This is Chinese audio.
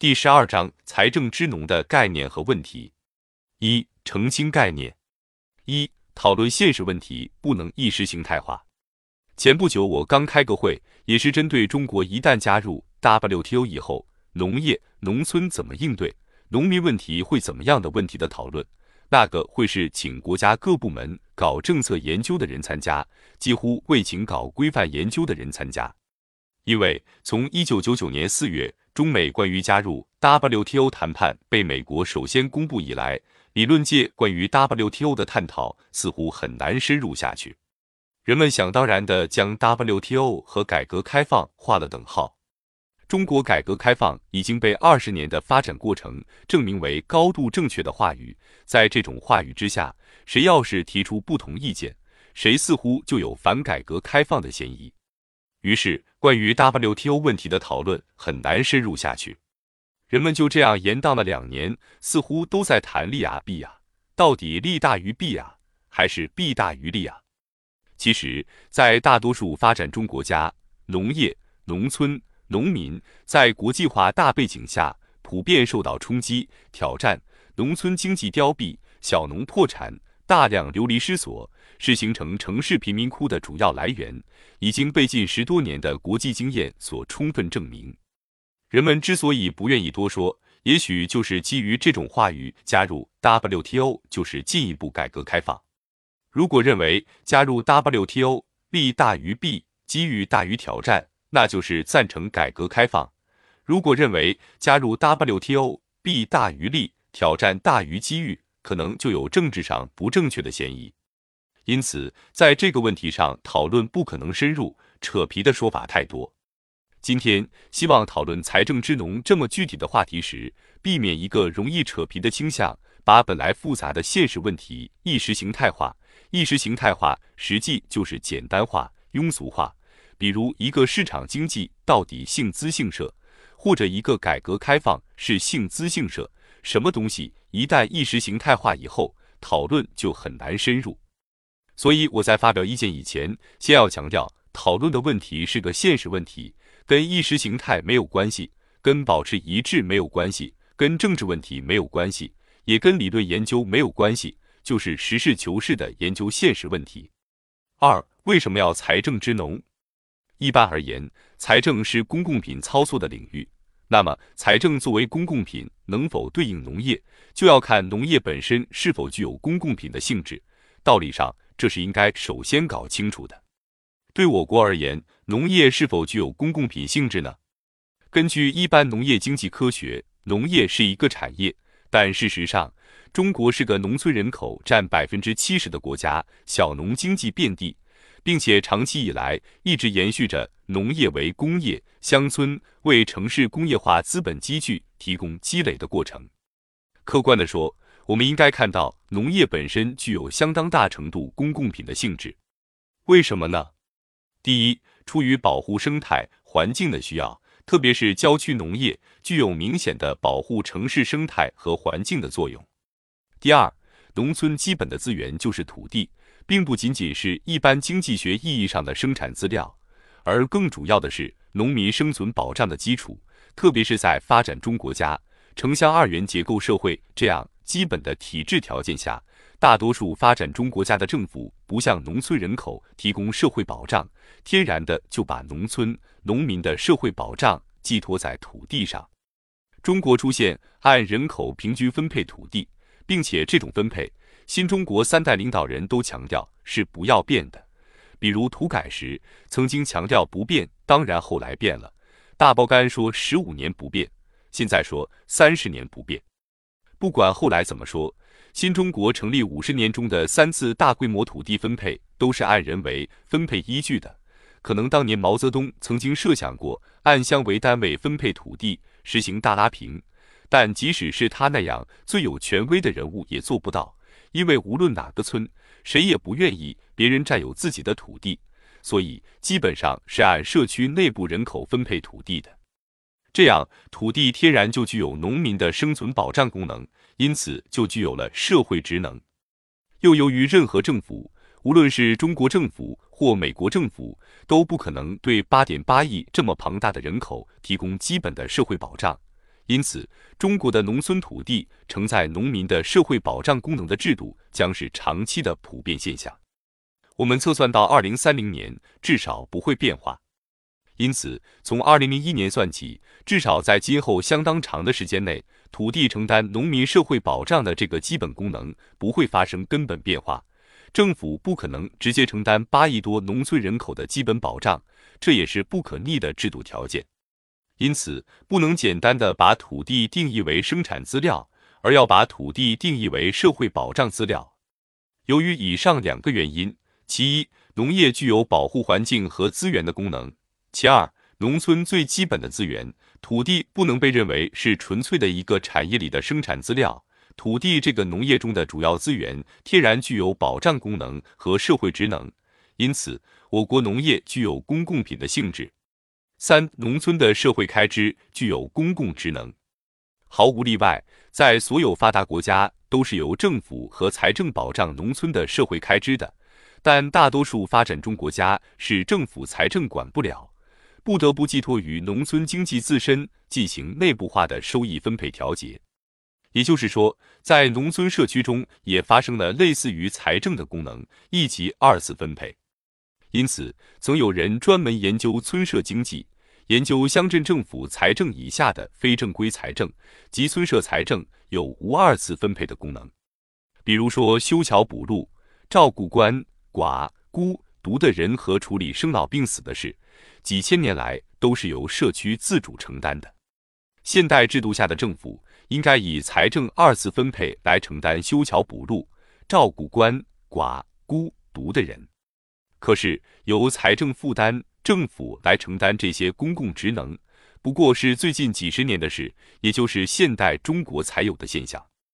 第十二章财政支农的概念和问题。一、澄清概念。一、讨论现实问题，不能意识形态化。前不久我刚开个会，也是针对中国一旦加入 WTO 以后，农业、农村怎么应对，农民问题会怎么样的问题的讨论。那个会是请国家各部门搞政策研究的人参加，几乎未请搞规范研究的人参加。因为从一九九九年四月中美关于加入 WTO 谈判被美国首先公布以来，理论界关于 WTO 的探讨似乎很难深入下去。人们想当然地将 WTO 和改革开放画了等号。中国改革开放已经被二十年的发展过程证明为高度正确的话语，在这种话语之下，谁要是提出不同意见，谁似乎就有反改革开放的嫌疑。于是，关于 WTO 问题的讨论很难深入下去。人们就这样延宕了两年，似乎都在谈利啊弊啊，到底利大于弊啊，还是弊大于利啊？其实，在大多数发展中国家，农业、农村。农民在国际化大背景下普遍受到冲击、挑战，农村经济凋敝，小农破产，大量流离失所，是形成城市贫民窟的主要来源，已经被近十多年的国际经验所充分证明。人们之所以不愿意多说，也许就是基于这种话语：加入 WTO 就是进一步改革开放。如果认为加入 WTO 利大于弊，机遇大于挑战。那就是赞成改革开放。如果认为加入 WTO 弊大于利，挑战大于机遇，可能就有政治上不正确的嫌疑。因此，在这个问题上讨论不可能深入，扯皮的说法太多。今天希望讨论财政支农这么具体的话题时，避免一个容易扯皮的倾向，把本来复杂的现实问题意识形态化。意识形态化实际就是简单化、庸俗化。比如，一个市场经济到底姓资性社，或者一个改革开放是性资性社，什么东西一旦意识形态化以后，讨论就很难深入。所以我在发表意见以前，先要强调，讨论的问题是个现实问题，跟意识形态没有关系，跟保持一致没有关系，跟政治问题没有关系，也跟理论研究没有关系，就是实事求是的研究现实问题。二，为什么要财政支农？一般而言，财政是公共品操作的领域。那么，财政作为公共品，能否对应农业，就要看农业本身是否具有公共品的性质。道理上，这是应该首先搞清楚的。对我国而言，农业是否具有公共品性质呢？根据一般农业经济科学，农业是一个产业。但事实上，中国是个农村人口占百分之七十的国家，小农经济遍地。并且长期以来一直延续着农业为工业、乡村为城市工业化资本积聚提供积累的过程。客观地说，我们应该看到农业本身具有相当大程度公共品的性质。为什么呢？第一，出于保护生态环境的需要，特别是郊区农业具有明显的保护城市生态和环境的作用。第二，农村基本的资源就是土地。并不仅仅是一般经济学意义上的生产资料，而更主要的是农民生存保障的基础。特别是在发展中国家、城乡二元结构社会这样基本的体制条件下，大多数发展中国家的政府不向农村人口提供社会保障，天然的就把农村农民的社会保障寄托在土地上。中国出现按人口平均分配土地，并且这种分配。新中国三代领导人都强调是不要变的，比如土改时曾经强调不变，当然后来变了。大包干说十五年不变，现在说三十年不变。不管后来怎么说，新中国成立五十年中的三次大规模土地分配都是按人为分配依据的。可能当年毛泽东曾经设想过按乡为单位分配土地，实行大拉平，但即使是他那样最有权威的人物也做不到。因为无论哪个村，谁也不愿意别人占有自己的土地，所以基本上是按社区内部人口分配土地的。这样，土地天然就具有农民的生存保障功能，因此就具有了社会职能。又由于任何政府，无论是中国政府或美国政府，都不可能对八点八亿这么庞大的人口提供基本的社会保障。因此，中国的农村土地承载农民的社会保障功能的制度将是长期的普遍现象。我们测算到二零三零年至少不会变化。因此，从二零零一年算起，至少在今后相当长的时间内，土地承担农民社会保障的这个基本功能不会发生根本变化。政府不可能直接承担八亿多农村人口的基本保障，这也是不可逆的制度条件。因此，不能简单的把土地定义为生产资料，而要把土地定义为社会保障资料。由于以上两个原因，其一，农业具有保护环境和资源的功能；其二，农村最基本的资源土地不能被认为是纯粹的一个产业里的生产资料。土地这个农业中的主要资源，天然具有保障功能和社会职能，因此，我国农业具有公共品的性质。三、农村的社会开支具有公共职能，毫无例外，在所有发达国家都是由政府和财政保障农村的社会开支的，但大多数发展中国家是政府财政管不了，不得不寄托于农村经济自身进行内部化的收益分配调节。也就是说，在农村社区中也发生了类似于财政的功能，一级二次分配。因此，曾有人专门研究村社经济，研究乡镇政府财政以下的非正规财政及村社财政有无二次分配的功能。比如说，修桥补路、照顾鳏寡孤独的人和处理生老病死的事，几千年来都是由社区自主承担的。现代制度下的政府应该以财政二次分配来承担修桥补路、照顾鳏寡孤独的人。可是，由财政负担政府来承担这些公共职能，不过是最近几十年的事，也就是现代中国才有的现象。